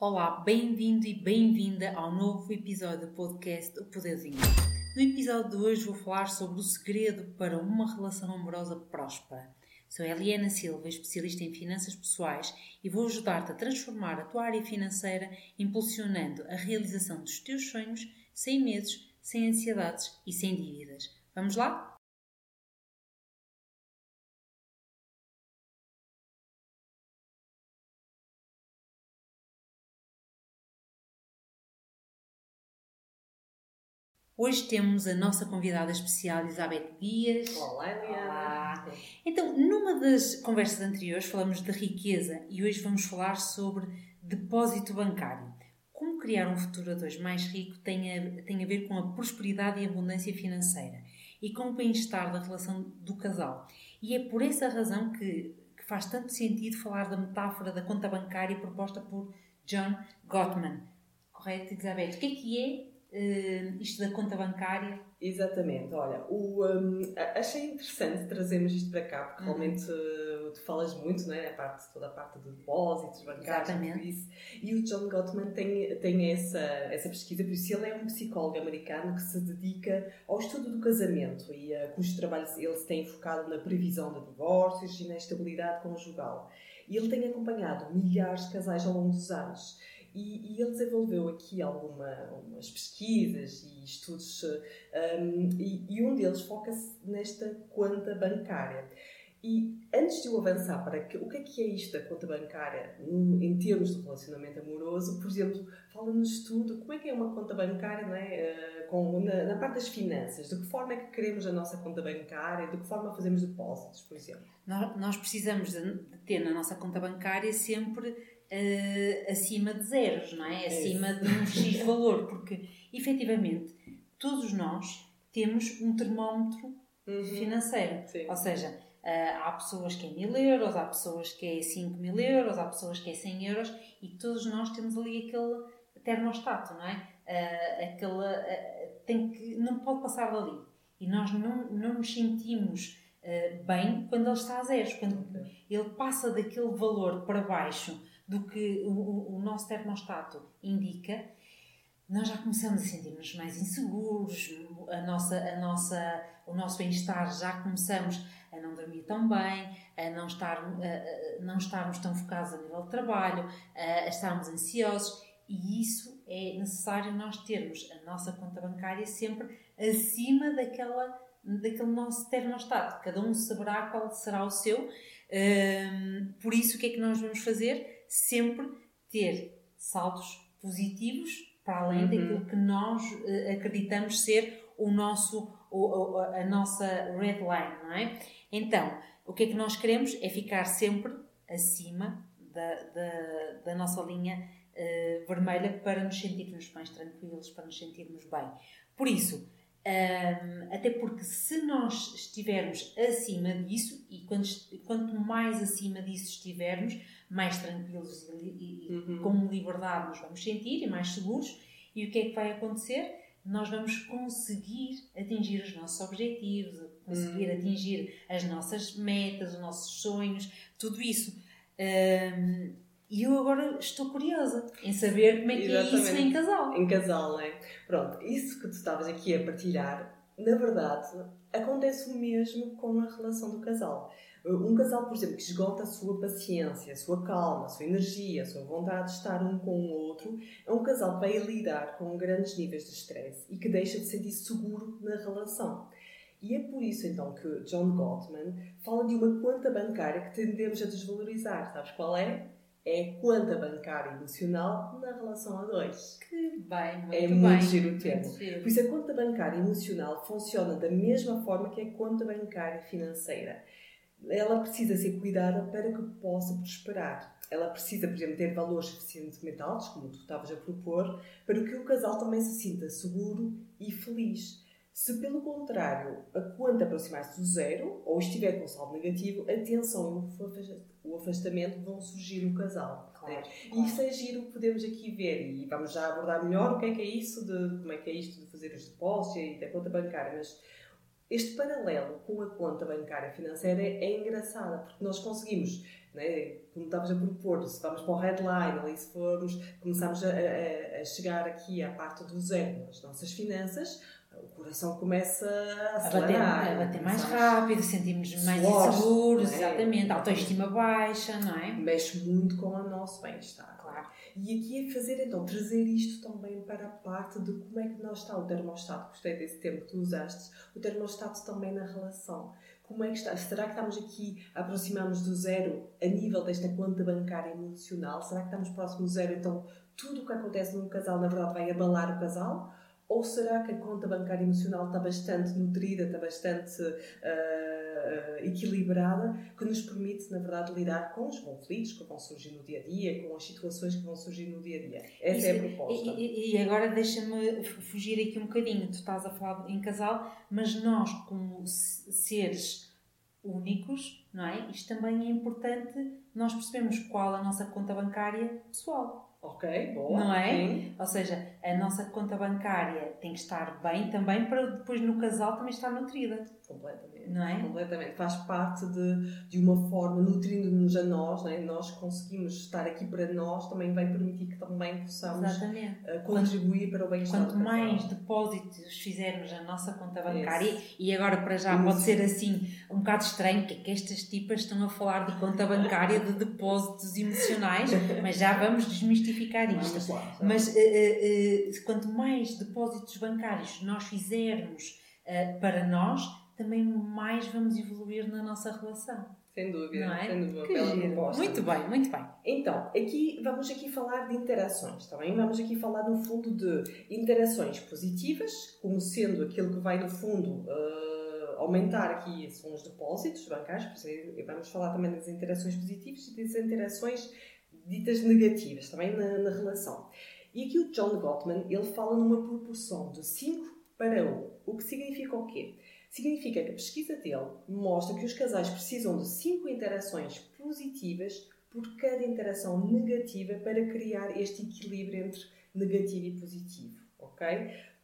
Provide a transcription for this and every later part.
Olá, bem-vindo e bem-vinda ao novo episódio do podcast O Poderzinho. No episódio de hoje vou falar sobre o segredo para uma relação amorosa próspera. Sou Eliana Silva, especialista em finanças pessoais e vou ajudar-te a transformar a tua área financeira, impulsionando a realização dos teus sonhos sem medos, sem ansiedades e sem dívidas. Vamos lá? Hoje temos a nossa convidada especial, Elizabeth Dias. Olá, Eliana. Então, numa das conversas anteriores falamos de riqueza e hoje vamos falar sobre depósito bancário. Como criar um futuro a dois mais rico tem a, tem a ver com a prosperidade e abundância financeira e com o bem-estar da relação do casal. E é por essa razão que, que faz tanto sentido falar da metáfora da conta bancária proposta por John Gottman. Correto, Elizabeth? O que é que é uh, isto da conta bancária? Exatamente, olha, o, um, achei interessante trazermos isto para cá, porque uhum. realmente uh, tu falas muito, não é? A parte, toda a parte de depósitos bancários tudo isso. E o John Gottman tem, tem essa, essa pesquisa, por isso ele é um psicólogo americano que se dedica ao estudo do casamento e uh, cujos trabalhos ele se tem focado na previsão de divórcios e na estabilidade conjugal. E ele tem acompanhado milhares de casais ao longo dos anos. E, e ele desenvolveu aqui algumas pesquisas e estudos, um, e, e um deles foca-se nesta conta bancária. E antes de eu avançar para que, o que é que é isto da conta bancária em termos de relacionamento amoroso, por exemplo, fala-nos tudo como é que é uma conta bancária não é? Uh, com, na, na, parte das finanças, de que forma é que queremos a nossa conta bancária, de que forma fazemos depósitos, por exemplo. Nós, nós precisamos de ter na nossa conta bancária sempre uh, acima de zeros, não é? Acima é de um X valor, porque efetivamente todos nós temos um termómetro uhum. financeiro. Sim. Ou seja, uh, há pessoas que é mil euros, há pessoas que é 5 mil euros, há pessoas que é 100 euros e todos nós temos ali aquele termostato, não é? Uh, aquela, uh, tem que, não pode passar dali. E nós não, não nos sentimos bem quando ele está a zeros. Quando ele passa daquele valor para baixo do que o, o nosso termostato indica, nós já começamos a sentir-nos mais inseguros, a nossa, a nossa, o nosso bem-estar já começamos a não dormir tão bem, a não, estar, a, não estarmos tão focados a nível de trabalho, a, estarmos ansiosos e isso é necessário nós termos a nossa conta bancária sempre acima daquela, daquele nosso termostato. Cada um saberá qual será o seu. Um, por isso, o que é que nós vamos fazer? Sempre ter saldos positivos para além uhum. daquilo que nós uh, acreditamos ser o nosso, o, a nossa red line, não é? Então, o que é que nós queremos é ficar sempre acima da, da, da nossa linha uh, vermelha para nos sentirmos mais tranquilos, para nos sentirmos bem. Por isso, um, até porque se nós estivermos acima disso, e quando, quanto mais acima disso estivermos, mais tranquilos e, e uhum. com liberdade nos vamos sentir e mais seguros. E o que é que vai acontecer? Nós vamos conseguir atingir os nossos objetivos, conseguir uhum. atingir as nossas metas, os nossos sonhos, tudo isso. Um, e eu agora estou curiosa em saber como é que Exatamente. é isso em casal. Em casal, não é? Pronto, isso que tu estavas aqui a partilhar, na verdade, acontece o mesmo com a relação do casal. Um casal, por exemplo, que esgota a sua paciência, a sua calma, a sua energia, a sua vontade de estar um com o outro, é um casal que vai lidar com grandes níveis de stress e que deixa de sentir seguro na relação. E é por isso então que John Gottman fala de uma conta bancária que tendemos a desvalorizar. Sabes qual é? é conta bancária emocional na relação a dois. Que bem, muito é muito bem. giro o termo. Por isso, a conta bancária emocional funciona da mesma forma que a conta bancária financeira. Ela precisa ser cuidada para que possa prosperar. Ela precisa, por exemplo, ter valores suficientemente altos, como tu estavas a propor, para que o casal também se sinta seguro e feliz. Se, pelo contrário, a conta aproximar-se do zero ou estiver com saldo negativo, a tensão e o afastamento vão surgir no casal. Claro, né? claro. E isso é giro que podemos aqui ver e vamos já abordar melhor o que é que é isso, de como é que é isto de fazer os depósitos e da conta bancária. Mas este paralelo com a conta bancária financeira é engraçada porque nós conseguimos né? como estavas a propor, se vamos para o headline, se formos, começamos a, a, a chegar aqui à parte do zero nas nossas finanças, o coração começa a acelerar. A bater, a bater mais rápido, sentimos mais inseguros, é? exatamente, autoestima baixa, não é? Mexe muito com o nosso bem-estar. E aqui é fazer, então, trazer isto também para a parte de como é que nós está o termostato. Gostei desse termo que tu usaste. O termostato também na relação. Como é que está? Será que estamos aqui, aproximamos do zero a nível desta conta bancária emocional? Será que estamos próximo do zero? Então, tudo o que acontece num casal, na verdade, vai abalar o casal? Ou será que a conta bancária emocional está bastante nutrida, está bastante uh, equilibrada, que nos permite, na verdade, lidar com os conflitos que vão surgir no dia a dia, com as situações que vão surgir no dia a dia? Essa Isso, é a proposta. E, e agora deixa-me fugir aqui um bocadinho. Tu estás a falar em casal, mas nós, como seres únicos, não é? Isto também é importante nós percebemos qual a nossa conta bancária pessoal. Ok, boa. Não é? Sim. Ou seja, a nossa conta bancária tem que estar bem também para depois no casal também estar nutrida. Completamente. Não é? Completamente. Faz parte de, de uma forma, nutrindo-nos a nós, não é? nós conseguimos estar aqui para nós, também vai permitir que também possamos uh, contribuir quanto, para o bem-estar. Quanto mais depósitos fizermos na nossa conta bancária, Esse. e agora para já pode ser assim um bocado estranho, que, é que estas tipas estão a falar de conta bancária de depósitos emocionais, mas já vamos desmistificar isto. Lá, mas uh, uh, quanto mais depósitos bancários nós fizermos para nós, também mais vamos evoluir na nossa relação. Sem dúvida, não é? sem dúvida. Que Muito bem, muito bem. Então, aqui vamos aqui falar de interações, também tá vamos aqui falar no fundo de interações positivas, como sendo aquilo que vai no fundo uh, aumentar aqui são os depósitos bancários, vamos falar também das interações positivas e das interações ditas negativas, também na, na relação. E aqui o John Gottman, ele fala numa proporção de 5 para 1. O que significa o quê? Significa que a pesquisa dele mostra que os casais precisam de 5 interações positivas por cada interação negativa para criar este equilíbrio entre negativo e positivo, ok?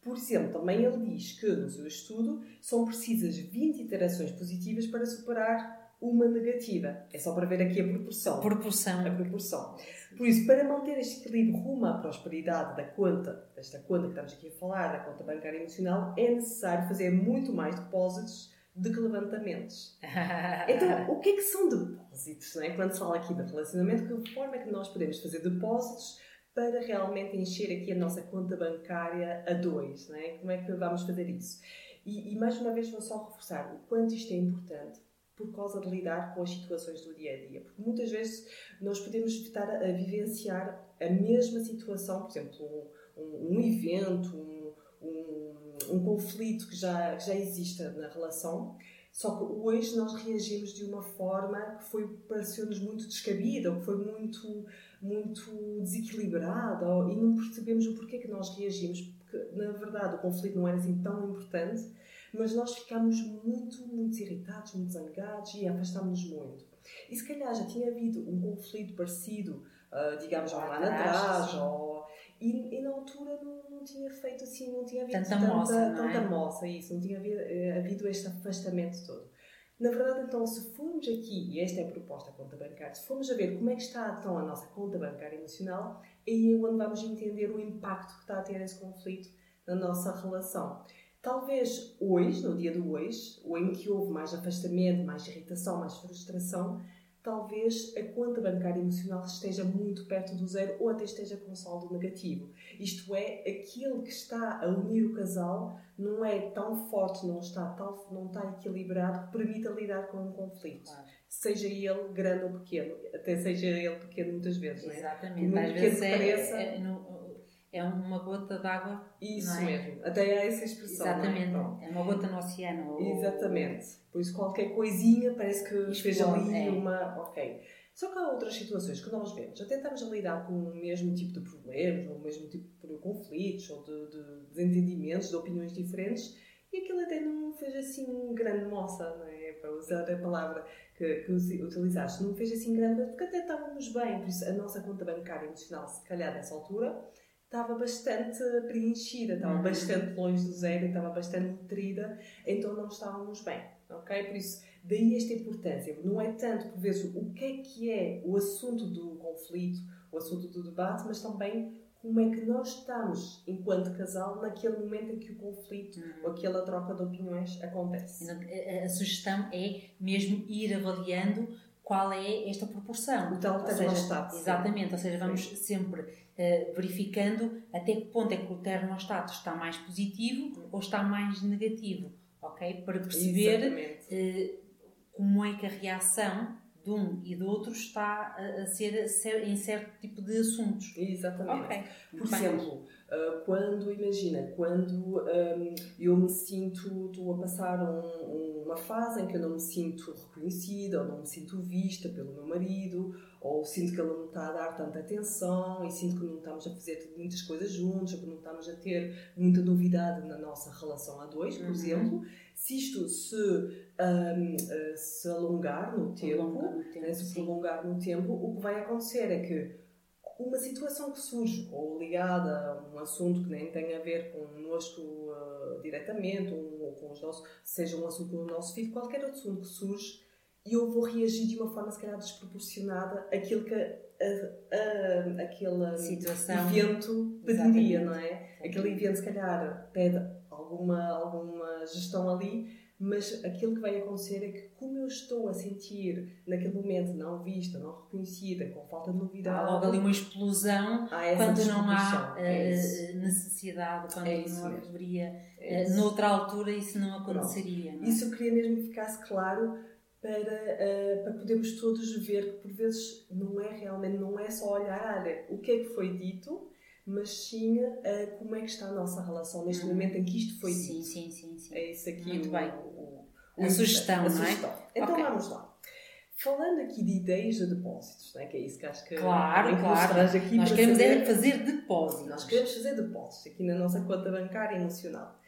Por exemplo, também ele diz que no seu estudo são precisas 20 interações positivas para superar uma negativa. É só para ver aqui a proporção. Proporção. A proporção. Por isso, para manter este equilíbrio rumo à prosperidade da conta, desta conta que estamos aqui a falar, da conta bancária emocional, é necessário fazer muito mais depósitos do que levantamentos. então, o que é que são depósitos? É? Quando se fala aqui de relacionamento, que forma é que nós podemos fazer depósitos para realmente encher aqui a nossa conta bancária a dois? É? Como é que vamos fazer isso? E, e mais uma vez vou só reforçar o quanto isto é importante por causa de lidar com as situações do dia a dia. Porque muitas vezes nós podemos estar a, vivenciar a mesma situação, por exemplo, um, um, evento, um, um, conflito que já, que já existe na relação, só que hoje nós reagimos de uma forma que foi pareceu-nos muito descabida, ou que foi muito, muito desequilibrada, ou, e não percebemos o porquê que nós reagimos, porque na verdade o conflito não era assim tão importante mas nós ficámos muito, muito irritados, muito zangados e afastámos-nos muito. E se calhar já tinha havido um conflito parecido, uh, digamos, há um ano atrás, ou, e, e, na altura não, não, tinha feito assim, não tinha havido tanta, tanta moça, é? tanta moça, isso, não tinha havido, eh, havido este afastamento todo. Na verdade, então, se formos aqui, e esta é a proposta da conta bancária, se formos a ver como é que está então a nossa conta bancária emocional, aí é onde vamos entender o impacto que está a ter esse conflito na nossa relação. Talvez hoje, no dia do hoje, ou em que houve mais afastamento, mais irritação, mais frustração, talvez a conta bancária emocional esteja muito perto do zero ou até esteja com saldo negativo. Isto é, aquilo que está a unir o casal não é tão forte, não está, tão, não está equilibrado que permita lidar com um conflito. Claro. Seja ele grande ou pequeno, até seja ele pequeno muitas vezes, não é? Exatamente. Às vezes é, pareça, é, no, é uma gota d'água. Isso é? mesmo, até há essa expressão. É? Exatamente, é? é? uma gota no oceano. Ou... Exatamente, por isso qualquer coisinha parece que fez ali é. uma. Ok. Só que há outras situações que nós vemos, até estamos a lidar com o mesmo tipo de problemas, ou o mesmo tipo de conflitos, ou de, de desentendimentos, de opiniões diferentes, e aquilo até não fez assim grande moça, não é? Para usar a palavra que, que utilizaste, não fez assim grande, porque até estávamos bem, por isso a nossa conta bancária emocional, se calhar nessa altura, estava bastante preenchida, estava uhum. bastante longe do zero, estava bastante nutrida, então não estávamos bem, ok? Por isso, Daí esta importância. Não é tanto, por vezes, o que é que é o assunto do conflito, o assunto do debate, mas também como é que nós estamos, enquanto casal, naquele momento em que o conflito uhum. ou aquela troca de opiniões acontece. A, a, sugestão é mesmo ir avaliando qual é esta proporção. O tal termostato. Exatamente, ou seja, vamos sim. sempre uh, verificando até que ponto é que o termostato está mais positivo ou está mais negativo, ok? Para perceber uh, como é que a reação de um e do outro está a, ser em certo tipo de assuntos. Exatamente. Okay. Por Bem. exemplo, ah, quando, imagina, quando um, eu me sinto, estou a passar um, uma fase em que eu não me sinto reconhecida, ou não me sinto vista pelo meu marido, ou sinto que ele não me está a dar tanta atenção, e sinto que não estamos a fazer muitas coisas juntos, ou que não estamos a ter muita novidade na nossa relação a dois, por uhum. exemplo, se isto se, um, eh, se alongar no tempo, no tempo né, se prolongar no tempo, o que vai acontecer é que uma situação que surge, ou ligada a um assunto que nem tem a ver connosco uh, diretamente, ou com os nossos, seja um assunto no nosso filho, qualquer outro assunto que surge, eu vou reagir de uma forma, se calhar, desproporcionada àquilo que a, aquele situação. evento pediria, não é? Aquele evento, se calhar, pede alguma, alguma gestão ali, mas aquilo que vai acontecer é que, como eu estou a sentir naquele momento não vista, não reconhecida, com falta de novidade. Há logo ali uma explosão quando não há é necessidade, quando é não haveria. É noutra altura isso não aconteceria. Não é? Isso eu queria mesmo que ficasse claro para, uh, para podermos todos ver que por vezes não é realmente, não é só olhar, olha, o que é que foi dito mas sim uh, como é que está a nossa relação neste hum. momento em que isto foi sim, dito. Sim, sim, sim. É isso aqui. Muito o, bem. O, o, a sugestão, a não é? Sugestão. Então okay. vamos lá. Falando aqui de ideias de depósitos, não é? que é isso que acho que claro, claro. Aqui nós queremos é fazer, fazer depósitos. Nós queremos fazer depósitos aqui na nossa conta bancária emocional.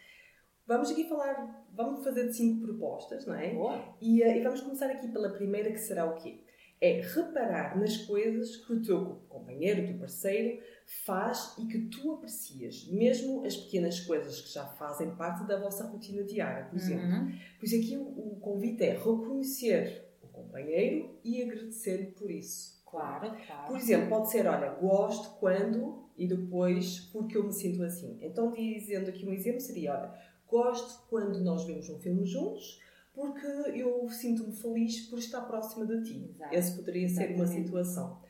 Vamos aqui falar, vamos fazer cinco propostas, não é? Boa. E, uh, e vamos começar aqui pela primeira, que será o quê? É reparar nas coisas que o teu companheiro, o teu parceiro, faz e que tu aprecias, mesmo as pequenas coisas que já fazem parte da vossa rotina diária, por exemplo. Uhum. Por isso aqui o, o convite é reconhecer o companheiro e agradecer-lhe por isso. Claro, claro. Por exemplo, pode ser, olha, gosto quando e depois porque eu me sinto assim. Então, dizendo aqui um exemplo, seria, olha, gosto quando nós vemos um filme juntos porque eu sinto-me feliz por estar próxima de ti. Exato. Essa poderia ser uma situação.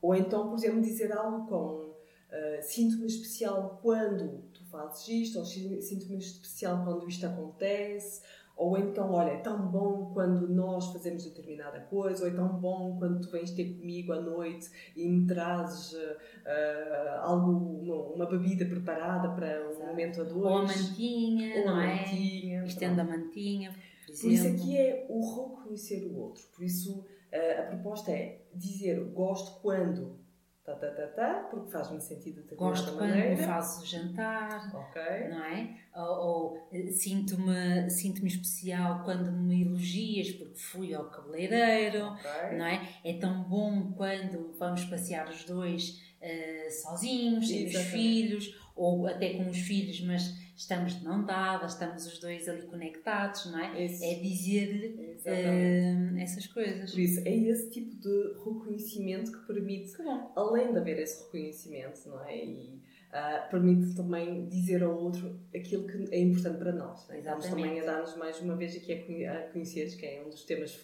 Ou então, por exemplo, dizer algo como Uh, sinto-me especial quando tu fazes isto, ou sinto-me especial quando isto acontece, ou então, olha, é tão bom quando nós fazemos determinada coisa, ou é tão bom quando tu vens ter comigo à noite e me trazes uh, algo, uma, uma, bebida preparada para um Exato. momento a dois. Ou a mantinha, ou não a é? mantinha. Estendo a mantinha. Por, isso aqui é o reconhecer o outro. Por isso uh, a proposta é dizer gosto quando tá, tá, tá, tá, porque faz-me sentido de Gosto quando maneira. faço jantar, okay. não é? Ou, ou eh, sinto-me sinto especial quando me elogias porque fui ao cabeleireiro, okay. não é? É tão bom quando vamos passear os dois uh, sozinhos, sem os filhos, ou até com os filhos, mas estamos de mão dada, estamos os dois ali conectados, não é? Isso. É dizer-lhe uh, essas coisas. Por isso, é esse tipo de reconhecimento que permite, além de haver esse reconhecimento, não é? E, Uh, permite também dizer ao outro aquilo que é importante para nós. Né? Estamos também a dar-nos mais uma vez aqui a conhecer, que é um dos temas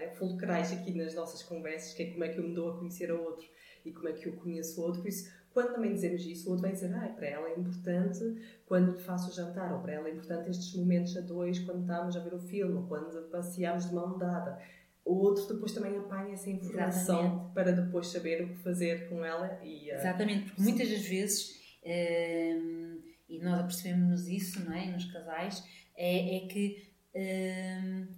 é? fulcrais aqui nas nossas conversas, que é como é que eu me dou a conhecer ao outro e como é que eu conheço o outro. Por isso, quando também dizemos isso, o outro vai dizer, ah, para ela é importante quando faço o jantar, ou para ela é importante estes momentos a dois quando estamos a ver o filme, ou quando passeamos de mão dada. O outro depois também apanha essa informação Exatamente. para depois saber o que fazer com ela. E, uh... Exatamente, porque muitas das vezes, um, e nós apercebemos isso não é, nos casais, é, é que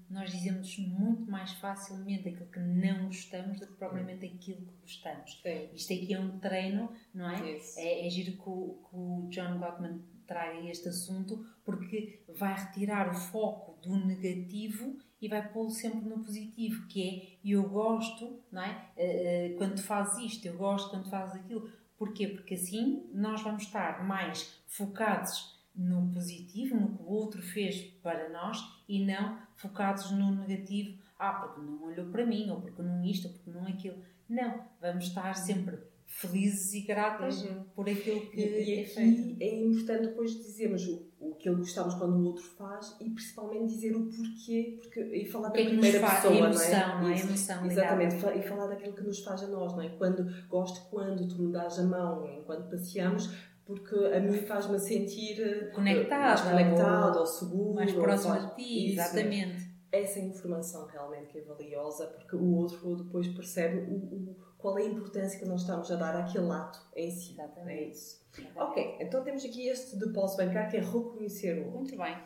nós dizemos muito mais facilmente aquilo que não gostamos do que propriamente aquilo que gostamos. Sim. Isto aqui é um treino, não é? É, é giro que o, que o John Gottman traga este assunto porque vai retirar o foco do negativo e vai pô-lo sempre no positivo, que é eu gosto, não é? Uh, quando fazes isto, eu gosto quando fazes aquilo. Porquê? Porque assim nós vamos estar mais focados no positivo, no que o outro fez para nós e não focados no negativo, ah, porque não olhou para mim, ou porque não isto, ou porque não aquilo. Não, vamos estar sempre felizes e gratas uhum. por aquilo que e, e é aqui feito. é importante depois dizermos o, o que ele gostamos quando o outro faz e principalmente dizer o porquê porque, e falar da que primeira faz, pessoa, emoção, não é? Não é? Emoção Exatamente, ligada. e falar daquilo que nos faz a nós, não é? Quando, gosto quando tu me dás a mão enquanto passeamos porque a mim faz-me sentir eh, conectado, mais conectado ou, ou seguro. Mais próximo de ti, exatamente. Essa informação realmente que é valiosa porque o outro depois percebe o, o qual é a importância que nós estamos a dar àquele ato em si. Exatamente. É isso. Exatamente. Ok, então temos aqui este depósito bancário que é reconhecer o outro. Muito bem.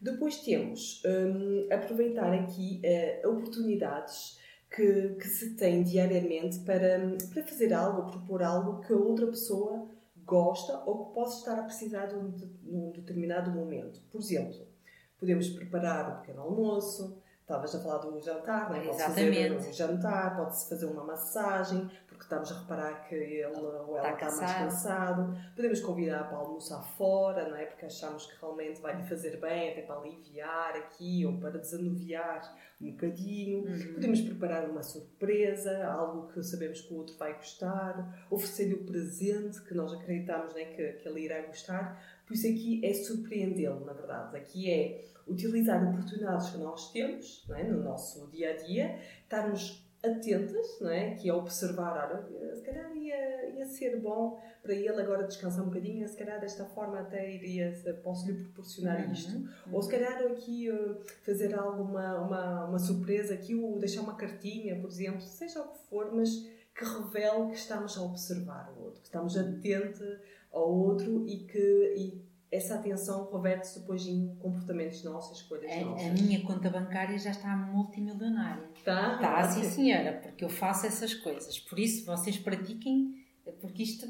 Depois temos um, aproveitar aqui uh, oportunidades que, que se tem diariamente para, para fazer algo, propor algo que a outra pessoa gosta ou que possa estar a precisar de um, de um determinado momento. Por exemplo, podemos preparar um pequeno almoço, Estavas a falar do jantar, não é? Pode-se fazer um jantar, pode-se fazer uma massagem, porque estamos a reparar que ele ou ela está, está mais cansado. Podemos convidar para almoçar fora, não é? Porque achamos que realmente vai lhe fazer bem, até para aliviar aqui ou para desanuviar um bocadinho. Uhum. Podemos preparar uma surpresa, algo que sabemos que o outro vai gostar, oferecer-lhe o presente que nós acreditamos né, que, que ele irá gostar. Por isso aqui é surpreendê-lo, na verdade. Aqui é utilizar oportunidades que nós temos é? no nosso dia a dia, estarmos atentas, não é? que é observar, olha, se calhar ia, ia ser bom para ele agora descansar um bocadinho, se calhar desta forma até iria, posso-lhe proporcionar uhum. isto. Uhum. Ou se calhar aqui uh, fazer alguma uma, uma surpresa, aqui ou deixar uma cartinha, por exemplo, seja o que for, mas que revele que estamos a observar o outro, que estamos atentos ao outro e que e essa atenção reverte-se depois em comportamentos nossos, escolhas a, nossas. A minha conta bancária já está multimilionária. Está? Está, sim senhora, porque eu faço essas coisas. Por isso, vocês pratiquem, porque isto...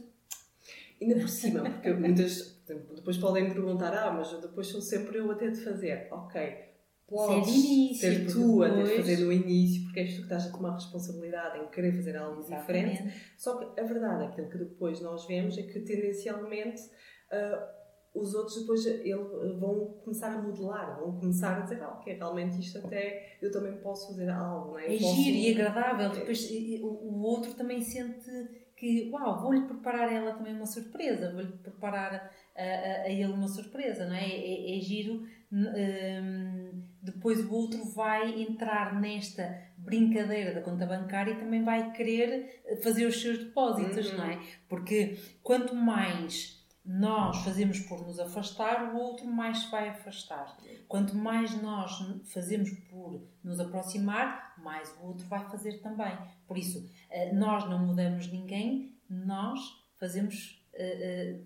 Ainda por cima, porque muitas... Depois podem perguntar, ah, mas depois sou sempre eu a ter de fazer. Ok, podes ser, início, ser tu depois... a ter de fazer no início, porque és tu que estás a tomar responsabilidade em querer fazer algo Exatamente. diferente. Só que a verdade, aquilo que depois nós vemos é que tendencialmente... Uh, os outros depois ele, vão começar a modelar, vão começar a dizer, ah, ok, realmente isto até eu também posso fazer algo, não é? É posso... giro e agradável, depois o outro também sente que, uau, vou-lhe preparar a ela também uma surpresa, vou-lhe preparar a, a, a, ele uma surpresa, não é? É, é, é giro, um, depois o outro vai entrar nesta brincadeira da conta bancária e também vai querer fazer os seus depósitos, uhum. não é? Porque quanto mais nós fazemos por nos afastar, o outro mais se vai afastar. Quanto mais nós fazemos por nos aproximar, mais o outro vai fazer também. Por isso, eh, nós não mudamos ninguém, nós fazemos.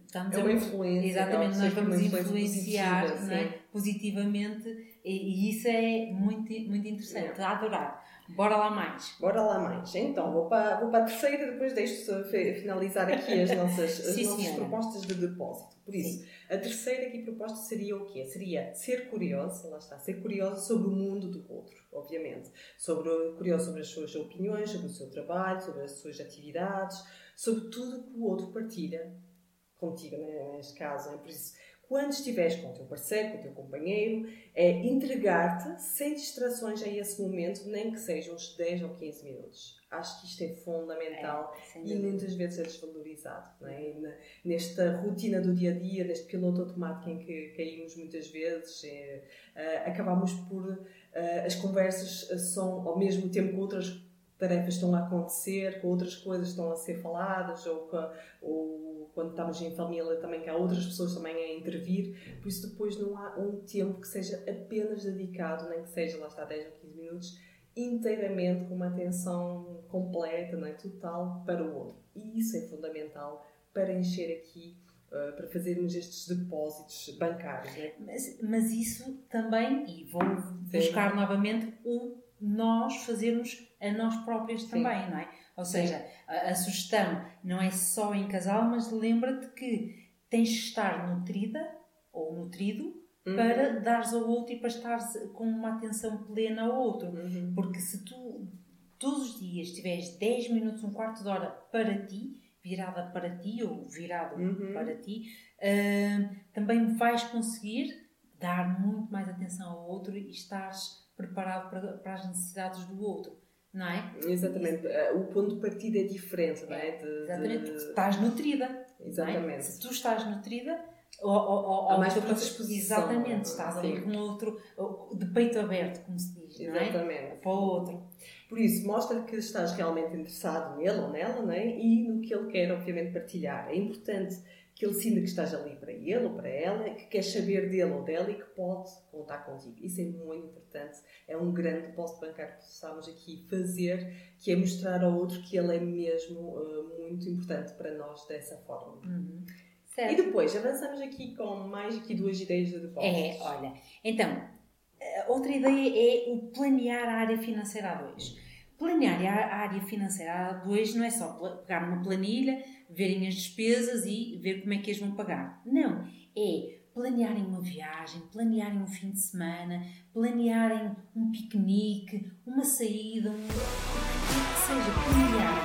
Estamos eh, eh, é uma influência. Exatamente, nós vamos influenciar positiva, é? positivamente e, e, isso é muito, muito interessante. É. A adorar. Bora lá mais. Bora lá mais. Então, vou para, vou para a terceira, depois deixo finalizar aqui as nossas, as Sim, nossas propostas de depósito. Por isso, Sim. a terceira aqui proposta seria o quê? Seria ser curioso, lá está, ser curioso sobre o mundo do outro, obviamente. Sobre, curioso sobre as suas opiniões, sobre o seu trabalho, sobre as suas atividades, sobre tudo que o outro partilha contigo, né, neste caso. Né? Por isso, quando estiveres com o teu parceiro, com o teu companheiro, é entregar-te sem distrações a esse momento, nem que sejam uns 10 ou 15 minutos. Acho que isto é fundamental é, e muitas vezes é desvalorizado. Não é? Nesta rotina do dia a dia, neste piloto automático em que caímos muitas vezes, é, uh, acabamos por. Uh, as conversas são ao mesmo tempo que outras tarefas estão a acontecer, que outras coisas estão a ser faladas, ou, que, ou quando estamos em família também que há outras pessoas também a intervir, por isso depois não há um tempo que seja apenas dedicado, nem que seja, lá está, 10 ou 15 minutos, inteiramente com uma atenção completa, não é? total para o outro. E isso é fundamental para encher aqui Uh, para fazermos estes depósitos bancários. Né? Mas, mas isso também, e vou buscar novamente, o nós fazermos a nós próprios também, não é? Ou seja, a, a, sugestão não é só em casal, mas lembra-te que tens de estar nutrida ou nutrido uhum. para dares ao outro e para estares com uma atenção plena ao outro. Uhum. Porque se tu todos os dias tiveres 10 minutos, um quarto de hora para ti, virada para ti ou virado uhum. para ti, uh, também vais conseguir dar muito mais atenção ao outro e estás preparado para, para as necessidades do outro. Não é? Exatamente. Eh, o ponto de partida é diferente, não é? De, exatamente, de... estás nutrida. É? Exatamente. É? Se tu estás nutrida, ou, ou, ou, Há mais predisposição. Exatamente, estás ali com outro, de peito aberto, como se diz, Exatamente. não é? Para o outro. Por isso, mostra que estás realmente interessado nele ou nela, não é? E no que ele quer, obviamente, partilhar. É importante que ele sinta que estás ali para ele ou para ela, que quer saber dele ou dela e que pode contar contigo. Isso é muito importante. É um grande depósito bancário que possamos aqui fazer, que é mostrar ao outro que ele é mesmo uh, muito importante para nós dessa forma. Uhum. E depois, avançamos aqui com mais aqui duas ideias de depósitos. É, olha, então, outra ideia é o planear a área financeira a dois. Planear a área financeira dois não é só pegar uma planilha, verem as despesas e ver como é que as vão pagar. Não. É planearem uma viagem, planearem um fim de semana, planearem um piquenique, uma saída, um... o que seja, planear.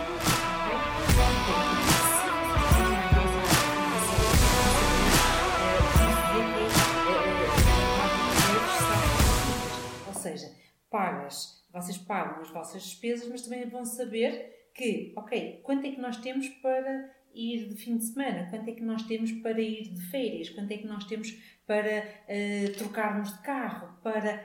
Ou seja, pagas, vocês pagam as vossas despesas, mas também vão saber que, ok, quanto é que nós temos para ir de fim de semana? Quanto é que nós temos para ir de férias? Quanto é que nós temos para uh, trocarmos de carro? Para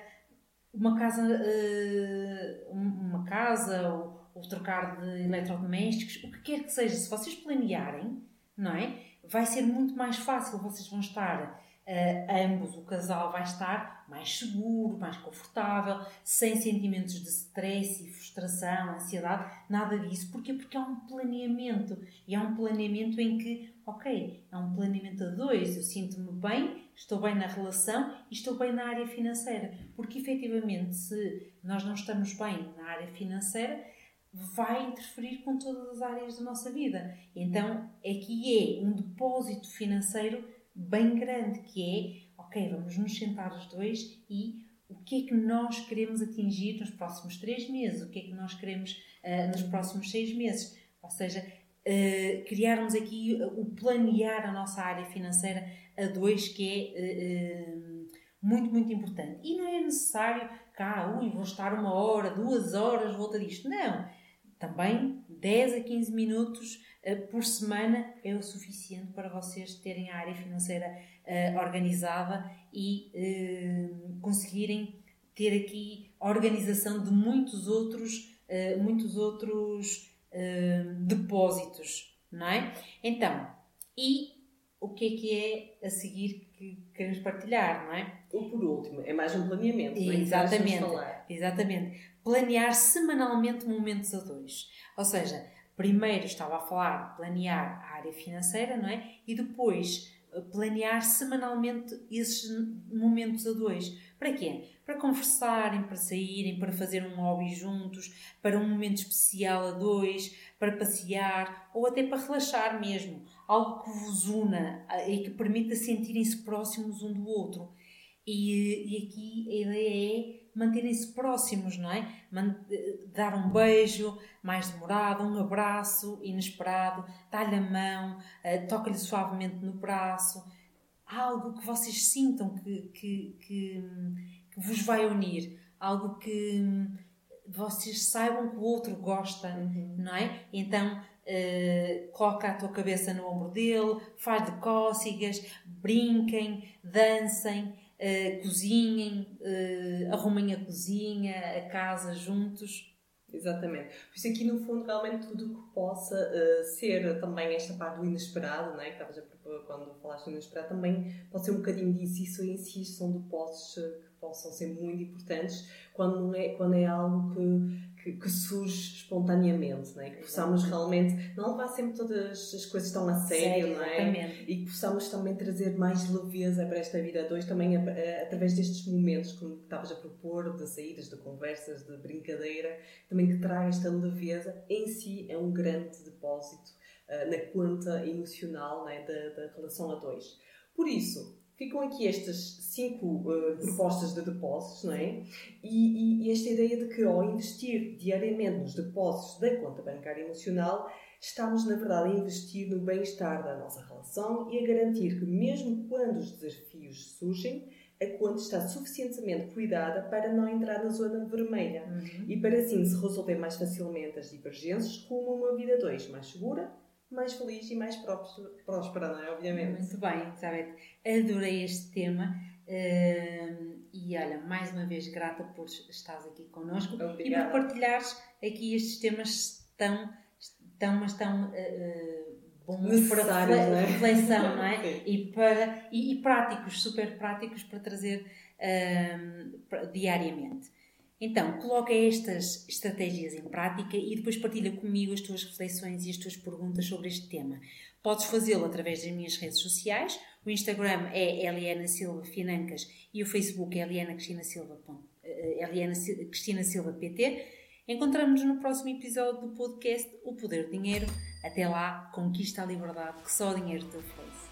uma casa, uh, uma casa ou, ou, trocar de eletrodomésticos? O que quer que seja, se vocês planearem, não é? Vai ser muito mais fácil, vocês vão estar uh, ambos, o casal vai estar mais seguro, mais confortável, sem sentimentos de stress e frustração, ansiedade, nada disso. Porquê? Porque há um planeamento. E há um planeamento em que, ok, é um planeamento a dois, eu sinto-me bem, estou bem na relação e estou bem na área financeira. Porque efetivamente, se nós não estamos bem na área financeira, vai interferir com todas as áreas da nossa vida. Então, aqui é um depósito financeiro bem grande, que é, ok, vamos nos sentar os dois e o que é que nós queremos atingir nos próximos três meses, o que é que nós queremos uh, nos próximos seis meses. Ou seja, uh, criarmos aqui o planear a nossa área financeira a dois, que é uh, muito, muito importante. E não é necessário cá, ui, vou estar uma hora, duas horas, volta disto. Não. Também 10 a 15 minutos eh, por semana é o suficiente para vocês terem a área financeira uh, organizada e uh, conseguirem ter aqui a organização de muitos outros, muitos outros depósitos, não é? Então, e o que é que é a seguir que queremos partilhar, não é? Ou por último, é mais um planeamento, não é? Exatamente, exatamente. Planear semanalmente momentos a dois. Ou seja, primeiro estava a falar planear a área financeira, não é? E depois eh, planear semanalmente esses momentos a dois. Para quê? Para conversarem, para saírem, para fazer um hobby juntos, para um momento especial a dois, para passear ou até para relaxar mesmo. Algo que vos una e que permita sentirem-se próximos um do outro. E, e aqui a ideia é manterem-se próximos, não é? Dar um beijo mais demorado, um abraço inesperado, dar-lhe a mão, uh, toca-lhe suavemente no braço, algo que vocês sintam que, que, que, que vos vai unir, algo que vocês saibam que o outro gosta, uhum. não é? Então Uh, coloca a tua cabeça no ombro dele, faz de cócegas, brinquem, dancem, uh, cozinhem, uh, arrumem a cozinha, a casa juntos. Exatamente. Por isso aqui no fundo realmente tudo que possa uh, ser também esta parte do inesperado, né? que estavas a propor quando falaste do inesperado, também pode ser um bocadinho disso. Isso em si são depósitos que possam ser muito importantes quando, é, quando é algo que que, que, surge espontaneamente, não é? que possamos realmente não levar sempre todas as coisas tão a sério, sério não é? E que possamos também trazer mais leveza para esta vida dois, também a, a, através destes momentos, como estavas a propor, de saídas, de conversas, de brincadeira, também que traga esta leveza, em si é um grande depósito uh, na conta emocional é? da, da relação a dois. Por isso, ficam aqui estas cinco uh, propostas de depósitos, não é? E, e, esta ideia de que ao investir diariamente nos depósitos da conta bancária emocional, estamos, na verdade, a investir no bem-estar da nossa relação e a garantir que, mesmo quando os desafios surgem, a conta está suficientemente cuidada para não entrar na zona vermelha uhum. e para assim se resolver mais facilmente as divergências rumo a uma vida dois mais segura, mais feliz e mais próspera, não é? Obviamente. Muito bem, Elizabeth. Adorei este tema. Uh, e olha, mais uma vez grata por estares aqui connosco Obrigada. e por partilhares aqui estes temas tão, tão mas tão uh, bons para é? reflexão, não é? e, para, e, e, práticos, super práticos para trazer uh, diariamente. Então, coloca estas estratégias em prática e depois partilha comigo as tuas reflexões e as tuas perguntas sobre este tema. Podes fazê-lo através das minhas redes sociais. O Instagram é Eliana Silva Financas e o Facebook é Eliana Cristina Silva, eh, Eliana Cristina Silva PT. Encontramos-nos no próximo episódio do podcast O Poder do Dinheiro. Até lá, conquista a liberdade que só o dinheiro te oferece.